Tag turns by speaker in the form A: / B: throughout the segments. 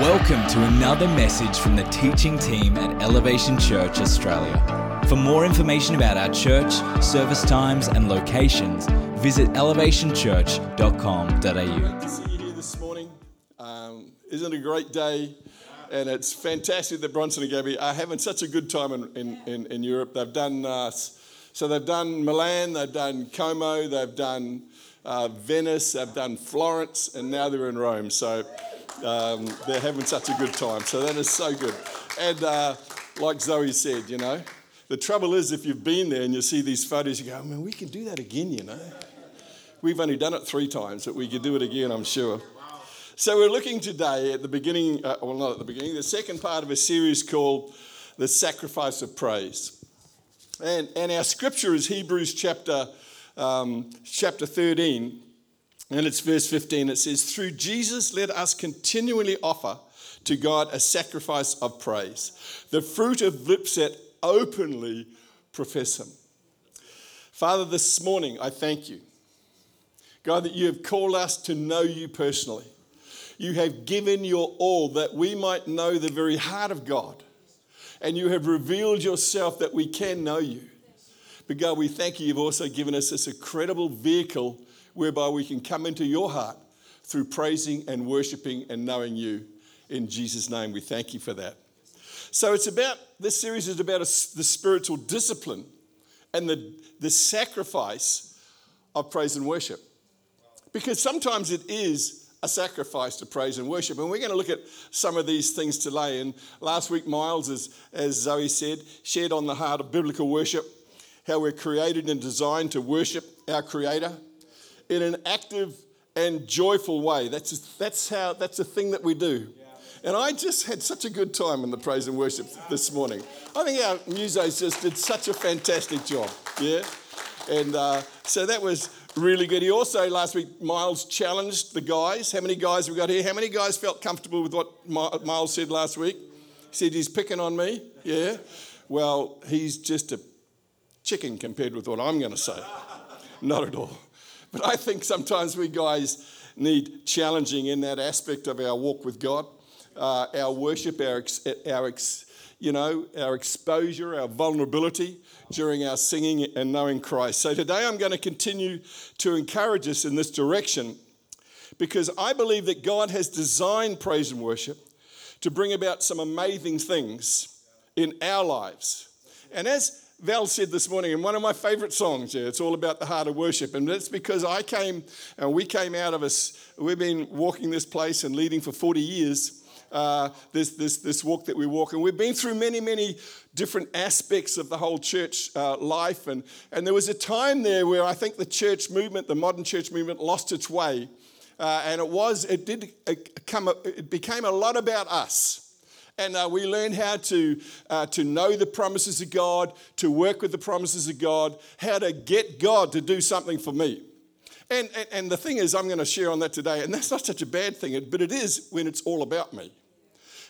A: Welcome to another message from the teaching team at Elevation Church Australia. For more information about our church, service times, and locations, visit elevationchurch.com.au.
B: To see you here this morning. Um, isn't it a great day? And it's fantastic that Bronson and Gabby are having such a good time in, in, in, in Europe. They've done, uh, so they've done Milan, they've done Como, they've done uh, Venice, they've done Florence, and now they're in Rome. So um, they're having such a good time. So that is so good. And uh, like Zoe said, you know, the trouble is if you've been there and you see these photos, you go, man, we can do that again, you know. We've only done it three times, but we could do it again, I'm sure. So we're looking today at the beginning, uh, well, not at the beginning, the second part of a series called The Sacrifice of Praise. And, and our scripture is Hebrews chapter, um, chapter 13, and it's verse 15. It says, Through Jesus, let us continually offer to God a sacrifice of praise, the fruit of lips that openly profess Him. Father, this morning I thank you, God, that you have called us to know you personally. You have given your all that we might know the very heart of God, and you have revealed yourself that we can know you. But God, we thank you, you've also given us this incredible vehicle whereby we can come into your heart through praising and worshiping and knowing you. In Jesus' name, we thank you for that. So it's about, this series is about a, the spiritual discipline and the, the sacrifice of praise and worship. Because sometimes it is a sacrifice to praise and worship. And we're going to look at some of these things today. And last week, Miles, as, as Zoe said, shared on the heart of biblical worship, how we're created and designed to worship our Creator in an active and joyful way. That's, that's how that's a thing that we do. And I just had such a good time in the praise and worship this morning. I think our musos just did such a fantastic job. Yeah. And uh, so that was really good. He also, last week, Miles challenged the guys. How many guys have we got here? How many guys felt comfortable with what Miles said last week? He said he's picking on me. Yeah. Well, he's just a chicken compared with what I'm going to say. Not at all. But I think sometimes we guys need challenging in that aspect of our walk with God, uh, our worship, our, ex- our ex- you know, our exposure, our vulnerability during our singing and knowing Christ. So today I'm going to continue to encourage us in this direction because I believe that God has designed praise and worship to bring about some amazing things in our lives. And as Val said this morning in one of my favorite songs, yeah, it's all about the heart of worship. And that's because I came and we came out of us, we've been walking this place and leading for 40 years. Uh, this, this, this walk that we walk. And we've been through many, many different aspects of the whole church uh, life. And, and there was a time there where I think the church movement, the modern church movement, lost its way. Uh, and it was, it did come, it became a lot about us. And uh, we learn how to, uh, to know the promises of God, to work with the promises of God, how to get God to do something for me. And, and, and the thing is, I'm going to share on that today, and that's not such a bad thing, but it is when it's all about me.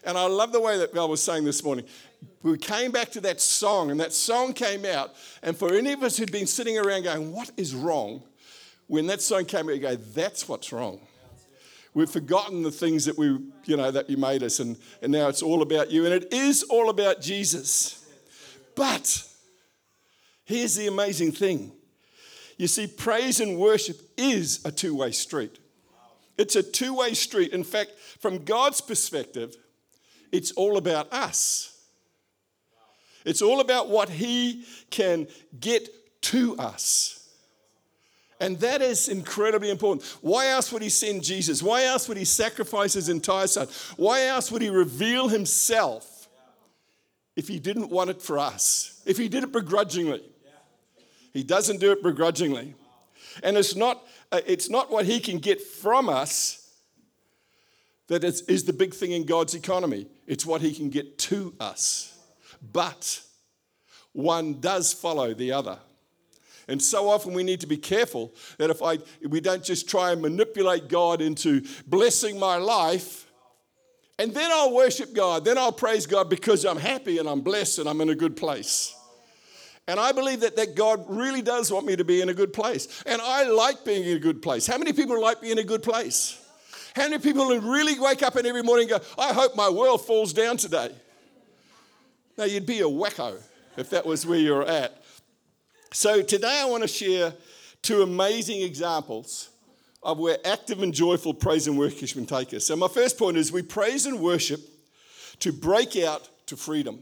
B: And I love the way that Val was saying this morning. We came back to that song, and that song came out. And for any of us who'd been sitting around going, What is wrong? When that song came out, you go, That's what's wrong. We've forgotten the things that we, you know, that you made us, and, and now it's all about you. And it is all about Jesus. But here's the amazing thing. You see, praise and worship is a two way street. It's a two way street. In fact, from God's perspective, it's all about us. It's all about what He can get to us. And that is incredibly important. Why else would he send Jesus? Why else would he sacrifice his entire son? Why else would he reveal himself if he didn't want it for us? If he did it begrudgingly? He doesn't do it begrudgingly. And it's not, uh, it's not what he can get from us that is, is the big thing in God's economy, it's what he can get to us. But one does follow the other. And so often we need to be careful that if I we don't just try and manipulate God into blessing my life, and then I'll worship God, then I'll praise God because I'm happy and I'm blessed and I'm in a good place. And I believe that, that God really does want me to be in a good place. And I like being in a good place. How many people like being in a good place? How many people really wake up and every morning go, I hope my world falls down today? Now, you'd be a wacko if that was where you're at. So, today I want to share two amazing examples of where active and joyful praise and worship can take us. So, my first point is we praise and worship to break out to freedom.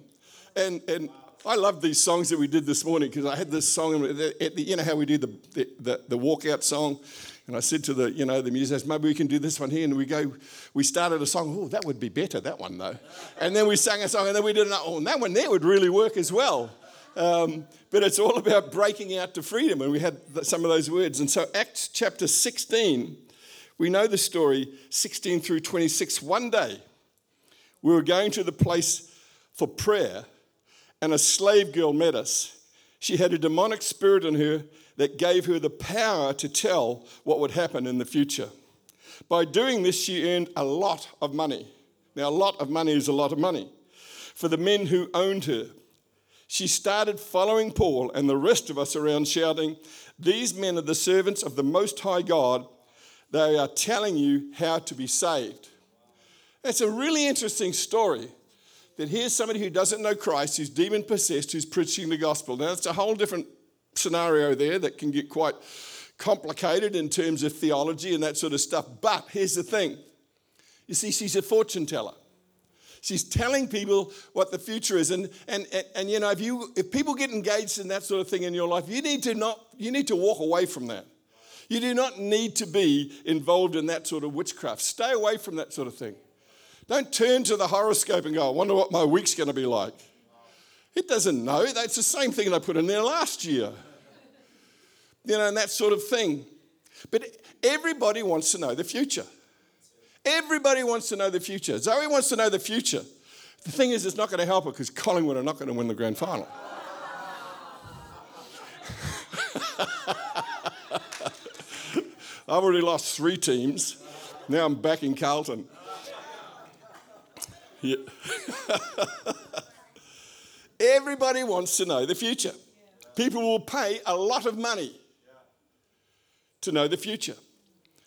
B: And, and I love these songs that we did this morning because I had this song, at the you know how we do the, the, the walkout song? And I said to the, you know, the musicians, maybe we can do this one here. And we go, we started a song, oh, that would be better, that one though. And then we sang a song and then we did another, oh, and that one there would really work as well. Um, but it's all about breaking out to freedom. And we had some of those words. And so, Acts chapter 16, we know the story 16 through 26. One day, we were going to the place for prayer, and a slave girl met us. She had a demonic spirit in her that gave her the power to tell what would happen in the future. By doing this, she earned a lot of money. Now, a lot of money is a lot of money for the men who owned her. She started following Paul and the rest of us around, shouting, These men are the servants of the Most High God. They are telling you how to be saved. It's a really interesting story that here's somebody who doesn't know Christ, who's demon possessed, who's preaching the gospel. Now, it's a whole different scenario there that can get quite complicated in terms of theology and that sort of stuff. But here's the thing you see, she's a fortune teller. She's telling people what the future is. And, and, and, and, you know, if, you, if people get engaged in that sort of thing in your life, you need to not, you need to walk away from that. You do not need to be involved in that sort of witchcraft. Stay away from that sort of thing. Don't turn to the horoscope and go, I wonder what my week's going to be like. It doesn't know. That's the same thing I put in there last year. You know, and that sort of thing. But everybody wants to know the future. Everybody wants to know the future. Zoe wants to know the future. The thing is, it's not going to help her because Collingwood are not going to win the grand final. I've already lost three teams. Now I'm back in Carlton. Yeah. Everybody wants to know the future. People will pay a lot of money to know the future.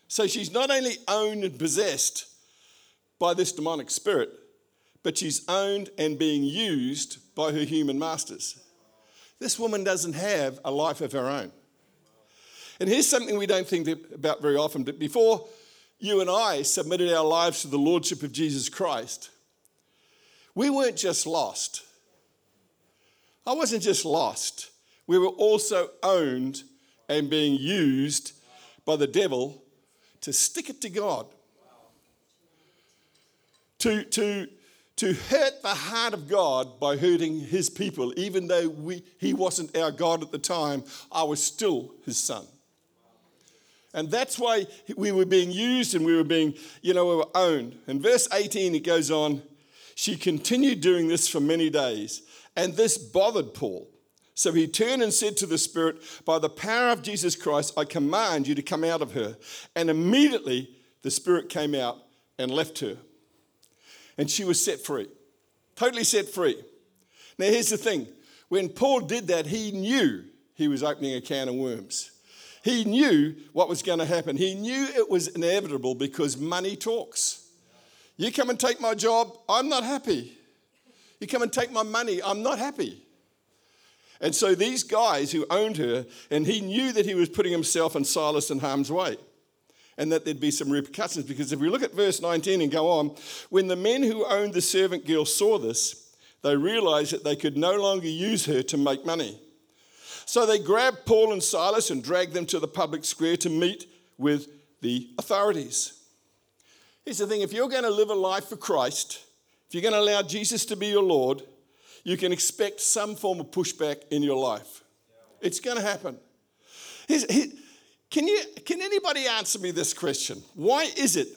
B: So she's not only owned and possessed by this demonic spirit, but she's owned and being used by her human masters. This woman doesn't have a life of her own. And here's something we don't think about very often. But before you and I submitted our lives to the Lordship of Jesus Christ, we weren't just lost. I wasn't just lost. We were also owned and being used by the devil to stick it to God, to, to, to hurt the heart of God by hurting his people, even though we, he wasn't our God at the time, I was still his son. And that's why we were being used and we were being, you know, we were owned. In verse 18, it goes on, she continued doing this for many days, and this bothered Paul. So he turned and said to the Spirit, By the power of Jesus Christ, I command you to come out of her. And immediately the Spirit came out and left her. And she was set free, totally set free. Now, here's the thing when Paul did that, he knew he was opening a can of worms. He knew what was going to happen. He knew it was inevitable because money talks. You come and take my job, I'm not happy. You come and take my money, I'm not happy. And so these guys who owned her, and he knew that he was putting himself and Silas in harm's way and that there'd be some repercussions. Because if we look at verse 19 and go on, when the men who owned the servant girl saw this, they realized that they could no longer use her to make money. So they grabbed Paul and Silas and dragged them to the public square to meet with the authorities. Here's the thing if you're going to live a life for Christ, if you're going to allow Jesus to be your Lord, you can expect some form of pushback in your life. It's going to happen. can, you, can anybody answer me this question? Why is it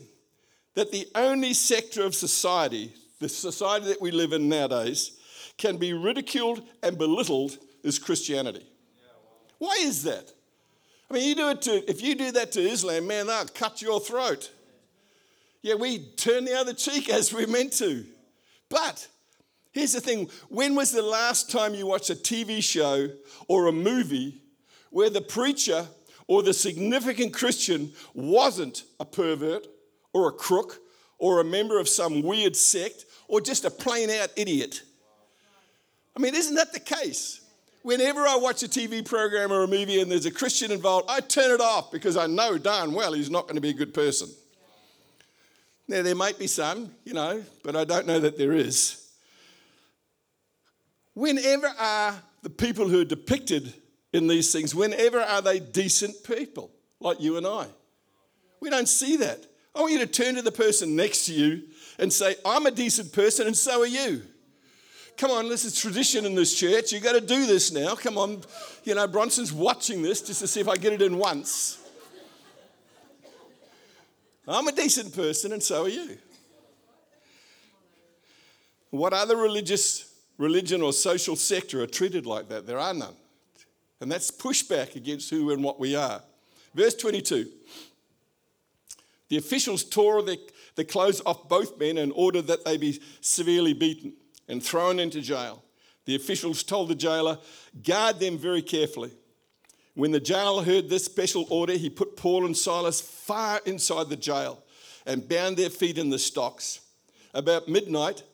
B: that the only sector of society, the society that we live in nowadays, can be ridiculed and belittled is Christianity? Why is that? I mean, you do it to, if you do that to Islam, man, they'll cut your throat. Yeah, we turn the other cheek as we're meant to. But Here's the thing when was the last time you watched a TV show or a movie where the preacher or the significant Christian wasn't a pervert or a crook or a member of some weird sect or just a plain out idiot. I mean, isn't that the case? Whenever I watch a TV program or a movie and there's a Christian involved, I turn it off because I know darn well he's not going to be a good person. Now, there might be some, you know, but I don't know that there is. Whenever are the people who are depicted in these things, whenever are they decent people like you and I? We don't see that. I want you to turn to the person next to you and say, I'm a decent person and so are you. Come on, this is tradition in this church. You've got to do this now. Come on. You know, Bronson's watching this just to see if I get it in once. I'm a decent person and so are you. What other religious religion or social sector are treated like that? There are none. And that's pushback against who and what we are. Verse 22 The officials tore their, their clothes off both men and ordered that they be severely beaten and thrown into jail. The officials told the jailer, Guard them very carefully. When the jailer heard this special order, he put Paul and Silas far inside the jail and bound their feet in the stocks. About midnight,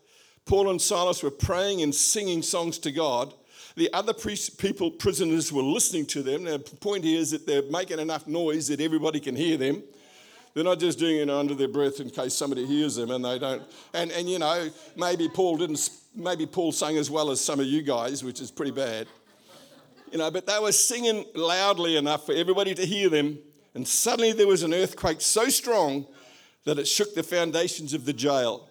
B: Paul and Silas were praying and singing songs to God. The other people, prisoners, were listening to them. The point here is that they're making enough noise that everybody can hear them. They're not just doing it under their breath in case somebody hears them and they don't. And, and you know, maybe Paul didn't, maybe Paul sang as well as some of you guys, which is pretty bad. You know, but they were singing loudly enough for everybody to hear them. And suddenly there was an earthquake so strong that it shook the foundations of the jail.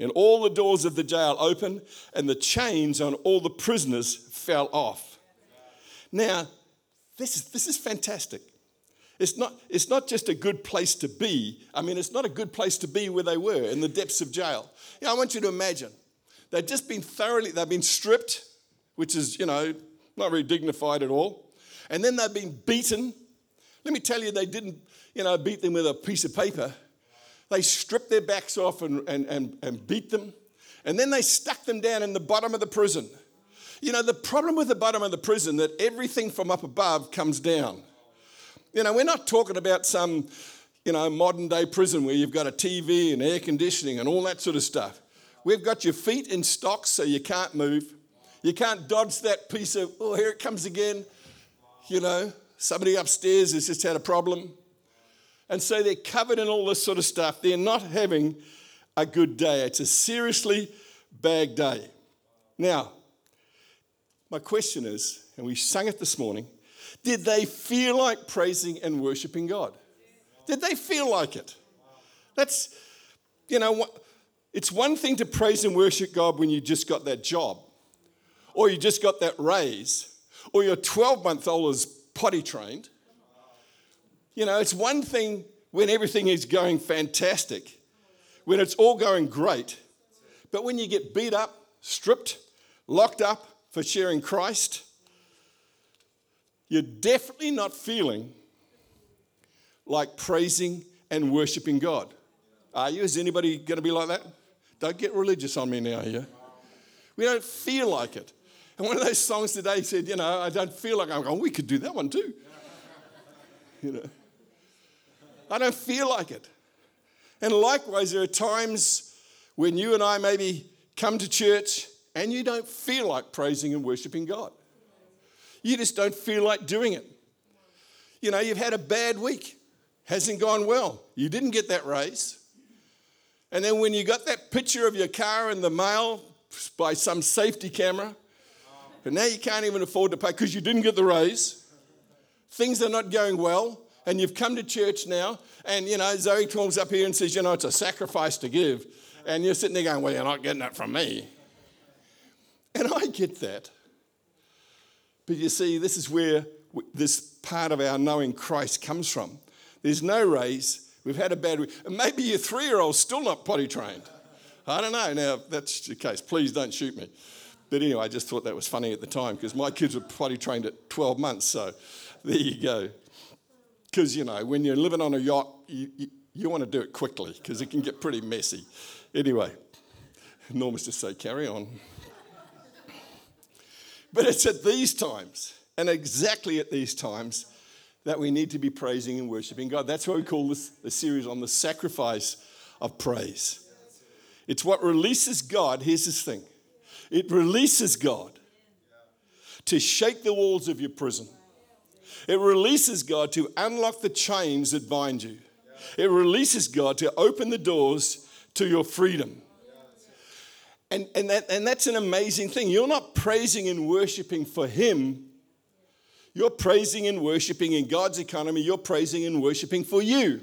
B: And all the doors of the jail opened, and the chains on all the prisoners fell off. Now, this is, this is fantastic. It's not, it's not just a good place to be. I mean, it's not a good place to be where they were in the depths of jail. You know, I want you to imagine they've just been thoroughly, they've been stripped, which is, you know, not very dignified at all. And then they've been beaten. Let me tell you, they didn't, you know, beat them with a piece of paper. They stripped their backs off and, and, and, and beat them. And then they stuck them down in the bottom of the prison. You know, the problem with the bottom of the prison that everything from up above comes down. You know, we're not talking about some, you know, modern day prison where you've got a TV and air conditioning and all that sort of stuff. We've got your feet in stocks so you can't move. You can't dodge that piece of, oh, here it comes again. You know, somebody upstairs has just had a problem. And so they're covered in all this sort of stuff. They're not having a good day. It's a seriously bad day. Now, my question is, and we sang it this morning, did they feel like praising and worshiping God? Did they feel like it? That's, you know, it's one thing to praise and worship God when you just got that job, or you just got that raise, or your 12 month old is potty trained. You know, it's one thing when everything is going fantastic, when it's all going great, but when you get beat up, stripped, locked up for sharing Christ, you're definitely not feeling like praising and worshiping God. Are you? Is anybody going to be like that? Don't get religious on me now, yeah? We don't feel like it. And one of those songs today said, you know, I don't feel like I'm going, we could do that one too. You know, I don't feel like it. And likewise, there are times when you and I maybe come to church and you don't feel like praising and worshiping God. You just don't feel like doing it. You know, you've had a bad week, hasn't gone well. You didn't get that raise. And then when you got that picture of your car in the mail by some safety camera, and now you can't even afford to pay because you didn't get the raise, things are not going well, and you've come to church now, and you know, Zoe comes up here and says, you know, it's a sacrifice to give. And you're sitting there going, well, you're not getting that from me. And I get that. But you see, this is where this part of our knowing Christ comes from. There's no raise. We've had a bad week. Maybe your three year old's still not potty trained. I don't know. Now, if that's the case. Please don't shoot me. But anyway, I just thought that was funny at the time because my kids were potty trained at 12 months. So there you go. Because, you know, when you're living on a yacht, you, you, you want to do it quickly because it can get pretty messy. Anyway, Norma's just say, carry on. But it's at these times, and exactly at these times, that we need to be praising and worshiping God. That's why we call this the series on the sacrifice of praise. It's what releases God. Here's this thing it releases God to shake the walls of your prison. It releases God to unlock the chains that bind you. It releases God to open the doors to your freedom. And, and, that, and that's an amazing thing. You're not praising and worshiping for Him, you're praising and worshiping in God's economy, you're praising and worshiping for you.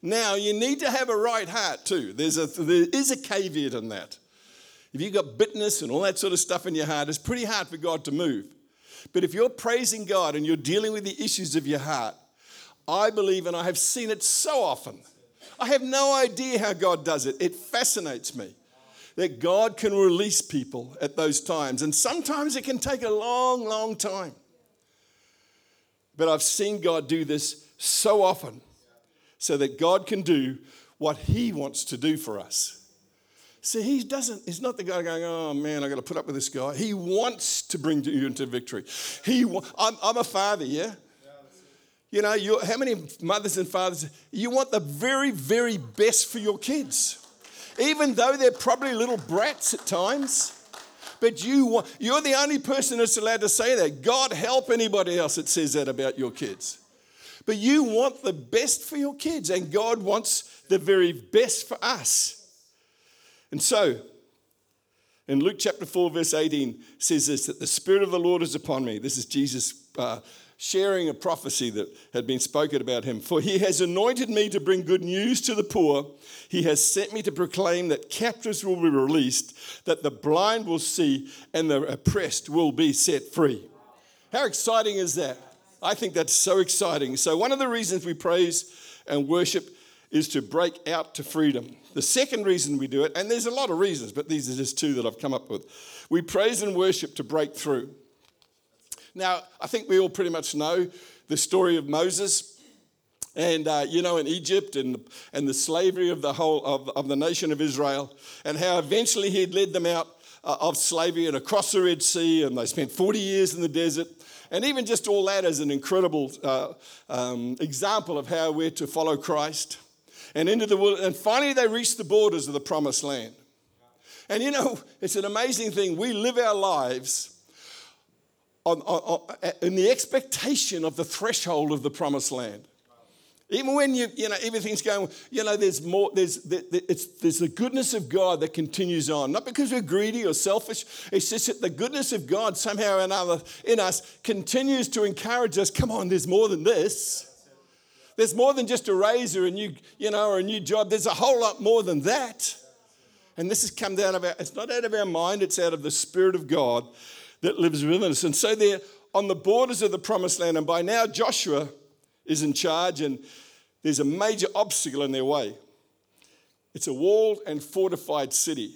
B: Now, you need to have a right heart too. There's a, there is a caveat in that. If you've got bitterness and all that sort of stuff in your heart, it's pretty hard for God to move. But if you're praising God and you're dealing with the issues of your heart, I believe, and I have seen it so often, I have no idea how God does it. It fascinates me that God can release people at those times. And sometimes it can take a long, long time. But I've seen God do this so often so that God can do what He wants to do for us. See, he doesn't, he's not the guy going, oh man, I got to put up with this guy. He wants to bring you into victory. He, I'm, I'm a father, yeah? You know, you, how many mothers and fathers, you want the very, very best for your kids. Even though they're probably little brats at times. But you you're the only person that's allowed to say that. God help anybody else that says that about your kids. But you want the best for your kids, and God wants the very best for us. And so, in Luke chapter 4, verse 18, says this that the Spirit of the Lord is upon me. This is Jesus uh, sharing a prophecy that had been spoken about him. For he has anointed me to bring good news to the poor. He has sent me to proclaim that captives will be released, that the blind will see, and the oppressed will be set free. How exciting is that? I think that's so exciting. So, one of the reasons we praise and worship is to break out to freedom. The second reason we do it, and there's a lot of reasons, but these are just two that I've come up with. We praise and worship to break through. Now, I think we all pretty much know the story of Moses and uh, you know in egypt and, and the slavery of the whole of, of the nation of israel and how eventually he led them out uh, of slavery and across the red sea and they spent 40 years in the desert and even just all that is an incredible uh, um, example of how we're to follow christ and into the. And finally, they reached the borders of the promised land. And you know, it's an amazing thing. We live our lives on, on, on, in the expectation of the threshold of the promised land. Even when you, you know, everything's going, you know, there's more, there's, it's, there's the goodness of God that continues on. Not because we're greedy or selfish, it's just that the goodness of God somehow or another in us continues to encourage us, come on, there's more than this. There's more than just a raise or a new, you know, or a new job. There's a whole lot more than that. And this has come down of our, it's not out of our mind, it's out of the Spirit of God that lives within us. And so they're on the borders of the promised land. And by now, Joshua is in charge, and there's a major obstacle in their way. It's a walled and fortified city.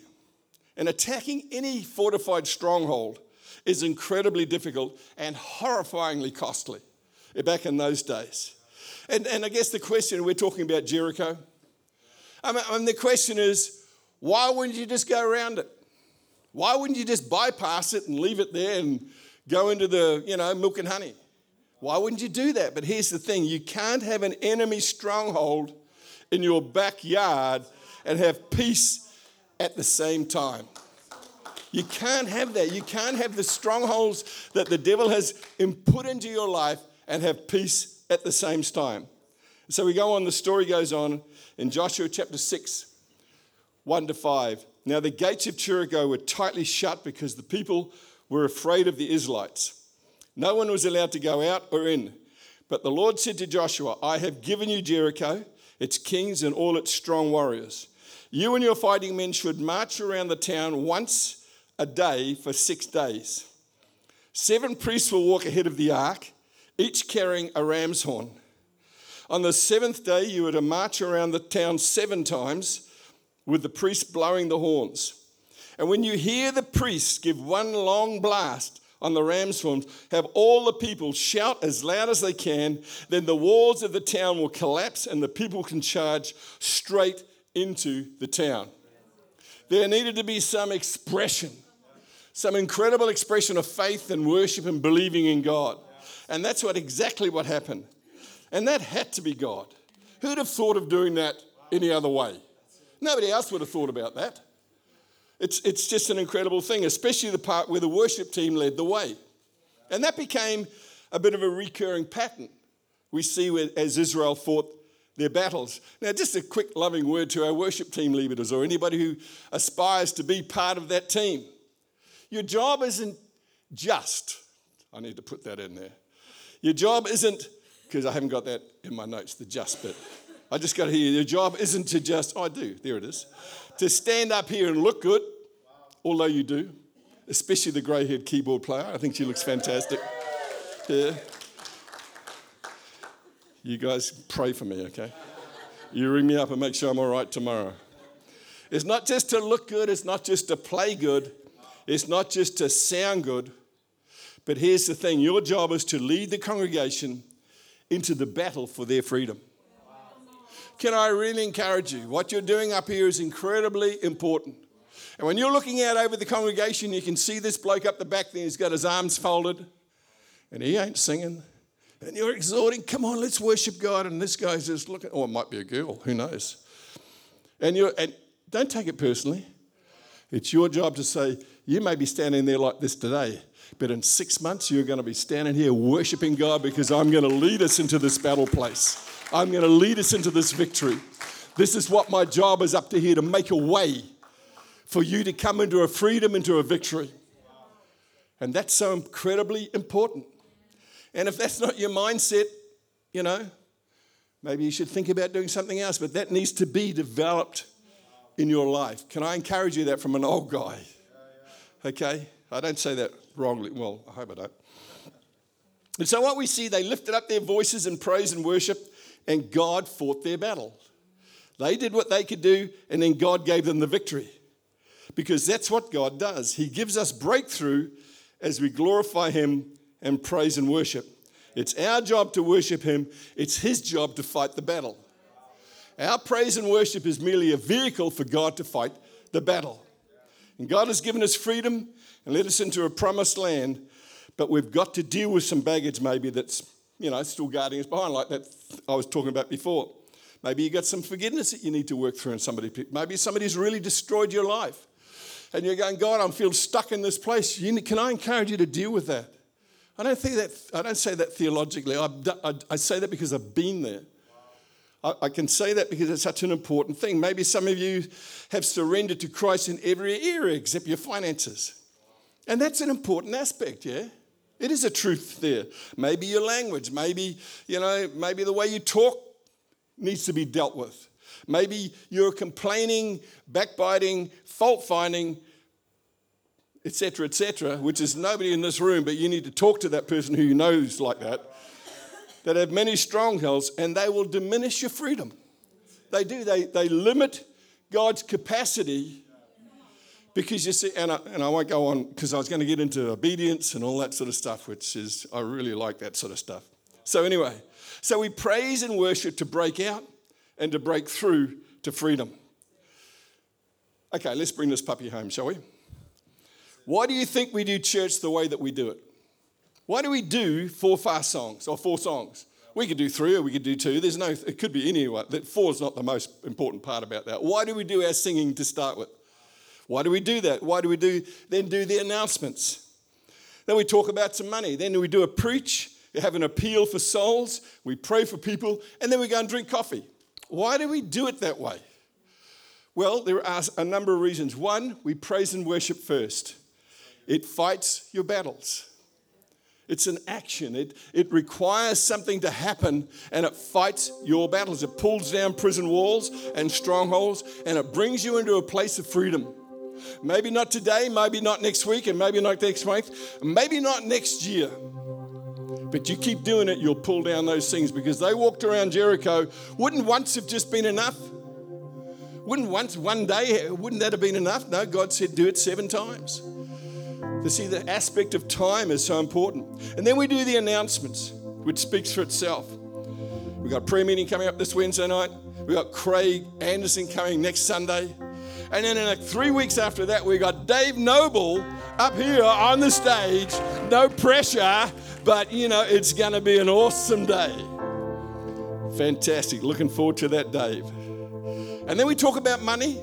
B: And attacking any fortified stronghold is incredibly difficult and horrifyingly costly back in those days. And, and I guess the question, we're talking about Jericho. I mean, the question is, why wouldn't you just go around it? Why wouldn't you just bypass it and leave it there and go into the, you know, milk and honey? Why wouldn't you do that? But here's the thing you can't have an enemy stronghold in your backyard and have peace at the same time. You can't have that. You can't have the strongholds that the devil has put into your life and have peace at the same time. So we go on, the story goes on in Joshua chapter 6, 1 to 5. Now the gates of Jericho were tightly shut because the people were afraid of the Israelites. No one was allowed to go out or in. But the Lord said to Joshua, I have given you Jericho, its kings, and all its strong warriors. You and your fighting men should march around the town once a day for six days. Seven priests will walk ahead of the ark each carrying a ram's horn. On the seventh day, you were to march around the town seven times with the priest blowing the horns. And when you hear the priest give one long blast on the ram's horns, have all the people shout as loud as they can, then the walls of the town will collapse and the people can charge straight into the town. There needed to be some expression, some incredible expression of faith and worship and believing in God. And that's what exactly what happened. And that had to be God. Who'd have thought of doing that any other way? Nobody else would have thought about that. It's, it's just an incredible thing, especially the part where the worship team led the way. And that became a bit of a recurring pattern we see as Israel fought their battles. Now, just a quick loving word to our worship team leaders or anybody who aspires to be part of that team. Your job isn't just, I need to put that in there. Your job isn't, because I haven't got that in my notes, the just bit. I just got to hear your job isn't to just, oh, I do, there it is, to stand up here and look good, although you do, especially the grey haired keyboard player. I think she looks fantastic. Yeah. You guys pray for me, okay? You ring me up and make sure I'm all right tomorrow. It's not just to look good, it's not just to play good, it's not just to sound good. But here's the thing your job is to lead the congregation into the battle for their freedom. Can I really encourage you? What you're doing up here is incredibly important. And when you're looking out over the congregation, you can see this bloke up the back there, he's got his arms folded, and he ain't singing, and you're exhorting, come on, let's worship God. And this guy's just looking, oh, it might be a girl, who knows? And, you're, and don't take it personally. It's your job to say, you may be standing there like this today, but in six months you're going to be standing here worshiping God because I'm going to lead us into this battle place. I'm going to lead us into this victory. This is what my job is up to here to make a way for you to come into a freedom, into a victory. And that's so incredibly important. And if that's not your mindset, you know, maybe you should think about doing something else, but that needs to be developed in your life. Can I encourage you that from an old guy? Okay? I don't say that wrongly. Well, I hope I don't. And so, what we see, they lifted up their voices in praise and worship, and God fought their battle. They did what they could do, and then God gave them the victory. Because that's what God does. He gives us breakthrough as we glorify Him and praise and worship. It's our job to worship Him, it's His job to fight the battle. Our praise and worship is merely a vehicle for God to fight the battle. And God has given us freedom and led us into a promised land, but we've got to deal with some baggage maybe that's, you know, still guarding us behind, like that I was talking about before. Maybe you got some forgiveness that you need to work through, and somebody, maybe somebody's really destroyed your life, and you're going, God, I'm feeling stuck in this place. can I encourage you to deal with that? I don't think that, I don't say that theologically. I, I, I say that because I've been there. I, I can say that because it's such an important thing. Maybe some of you have surrendered to Christ in every area except your finances. And that's an important aspect, yeah? It is a truth there. Maybe your language, maybe, you know, maybe the way you talk needs to be dealt with. Maybe you're complaining, backbiting, fault finding, etc., etc., which is nobody in this room, but you need to talk to that person who you know like that, that have many strongholds, and they will diminish your freedom. They do, they, they limit God's capacity because you see, and I, and I won't go on because I was going to get into obedience and all that sort of stuff, which is, I really like that sort of stuff. So, anyway, so we praise and worship to break out and to break through to freedom. Okay, let's bring this puppy home, shall we? Why do you think we do church the way that we do it? Why do we do four fast songs or four songs? We could do three or we could do two. There's no, it could be any one. Four is not the most important part about that. Why do we do our singing to start with? Why do we do that? Why do we do then do the announcements? Then we talk about some money. Then we do a preach, we have an appeal for souls, we pray for people, and then we go and drink coffee. Why do we do it that way? Well, there are a number of reasons. One, we praise and worship first. It fights your battles. It's an action. It, it requires something to happen and it fights your battles. It pulls down prison walls and strongholds and it brings you into a place of freedom. Maybe not today, maybe not next week, and maybe not next month, maybe not next year. But you keep doing it, you'll pull down those things because they walked around Jericho. Wouldn't once have just been enough? Wouldn't once, one day, wouldn't that have been enough? No, God said do it seven times. To see the aspect of time is so important. And then we do the announcements, which speaks for itself. We've got prayer meeting coming up this Wednesday night. We've got Craig Anderson coming next Sunday. And then in like three weeks after that, we got Dave Noble up here on the stage. No pressure. But you know, it's going to be an awesome day. Fantastic. Looking forward to that, Dave. And then we talk about money.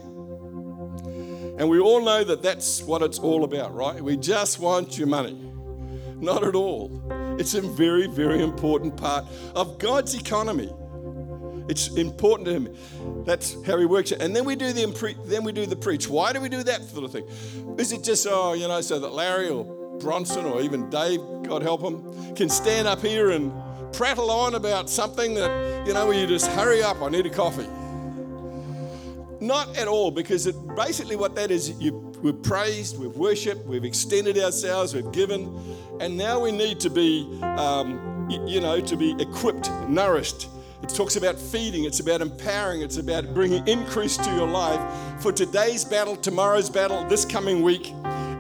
B: And we all know that that's what it's all about, right? We just want your money. Not at all. It's a very, very important part of God's economy. It's important to him. That's how he works it. And then we do the then we do the preach. Why do we do that sort of thing? Is it just oh, you know, so that Larry or Bronson or even Dave, God help him, can stand up here and prattle on about something that, you know, where you just hurry up, I need a coffee. Not at all, because it, basically what that is, you, we've praised, we've worshipped, we've extended ourselves, we've given, and now we need to be, um, you know, to be equipped, nourished. It talks about feeding, it's about empowering, it's about bringing increase to your life for today's battle, tomorrow's battle, this coming week,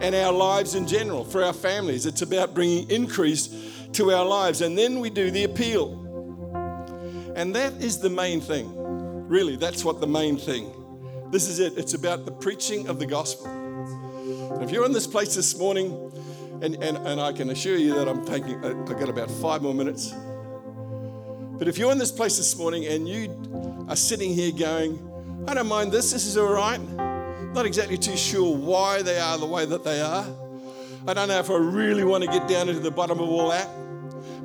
B: and our lives in general, for our families. It's about bringing increase to our lives. And then we do the appeal. And that is the main thing. Really, that's what the main thing. This is it. It's about the preaching of the gospel. And if you're in this place this morning, and, and, and I can assure you that I'm taking, I've got about five more minutes. But if you're in this place this morning and you are sitting here going, I don't mind this, this is all right. Not exactly too sure why they are the way that they are. I don't know if I really want to get down into the bottom of all that,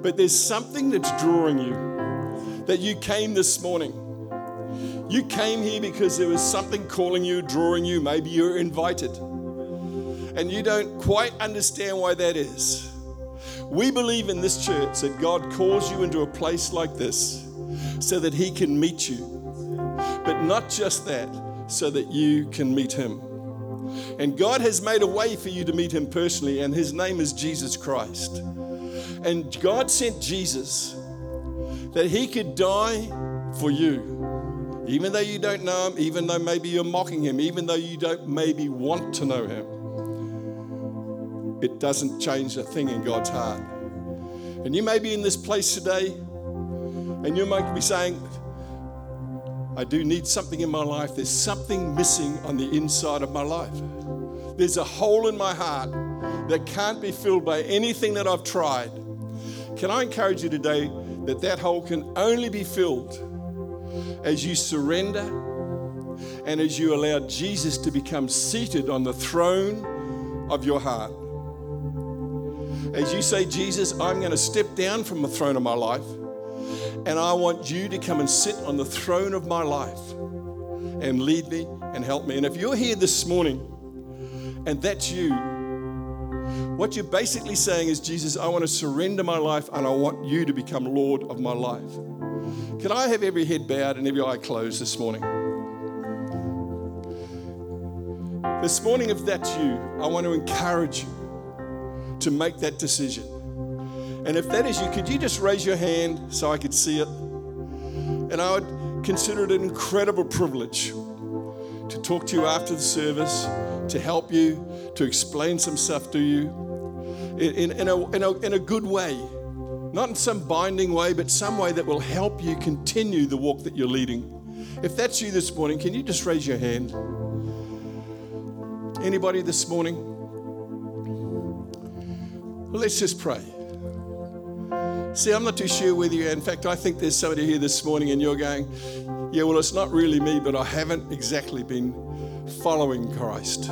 B: but there's something that's drawing you. That you came this morning. You came here because there was something calling you, drawing you. Maybe you're invited. And you don't quite understand why that is. We believe in this church that God calls you into a place like this so that He can meet you. But not just that, so that you can meet Him. And God has made a way for you to meet him personally, and his name is Jesus Christ. And God sent Jesus that he could die for you, even though you don't know him, even though maybe you're mocking him, even though you don't maybe want to know him. It doesn't change a thing in God's heart. And you may be in this place today, and you might be saying, I do need something in my life. There's something missing on the inside of my life. There's a hole in my heart that can't be filled by anything that I've tried. Can I encourage you today that that hole can only be filled as you surrender and as you allow Jesus to become seated on the throne of your heart? As you say, Jesus, I'm going to step down from the throne of my life and I want you to come and sit on the throne of my life and lead me and help me. And if you're here this morning and that's you, what you're basically saying is, Jesus, I want to surrender my life and I want you to become Lord of my life. Can I have every head bowed and every eye closed this morning? This morning, if that's you, I want to encourage you to make that decision. And if that is you, could you just raise your hand so I could see it? And I would consider it an incredible privilege to talk to you after the service, to help you, to explain some stuff to you in, in, a, in, a, in a good way. Not in some binding way, but some way that will help you continue the walk that you're leading. If that's you this morning, can you just raise your hand? Anybody this morning? Well, let's just pray. See, I'm not too sure whether you, in fact, I think there's somebody here this morning and you're going, yeah, well, it's not really me, but I haven't exactly been following Christ.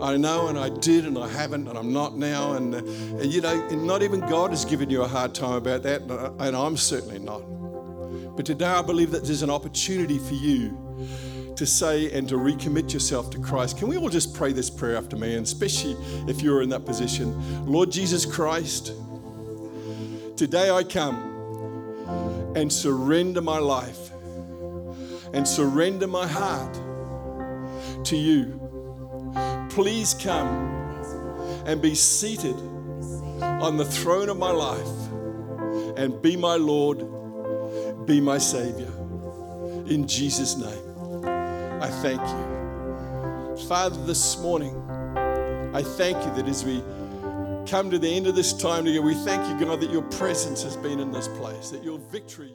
B: I know and I did and I haven't and I'm not now. And, uh, and you know, and not even God has given you a hard time about that, and I'm certainly not. But today I believe that there's an opportunity for you to say and to recommit yourself to Christ. Can we all just pray this prayer after me? And especially if you're in that position, Lord Jesus Christ. Today I come and surrender my life and surrender my heart to you. Please come and be seated on the throne of my life and be my Lord, be my Savior. In Jesus' name, I thank you. Father, this morning, I thank you that as we come to the end of this time together, we thank you, God, that your presence has been in this place, that your victory.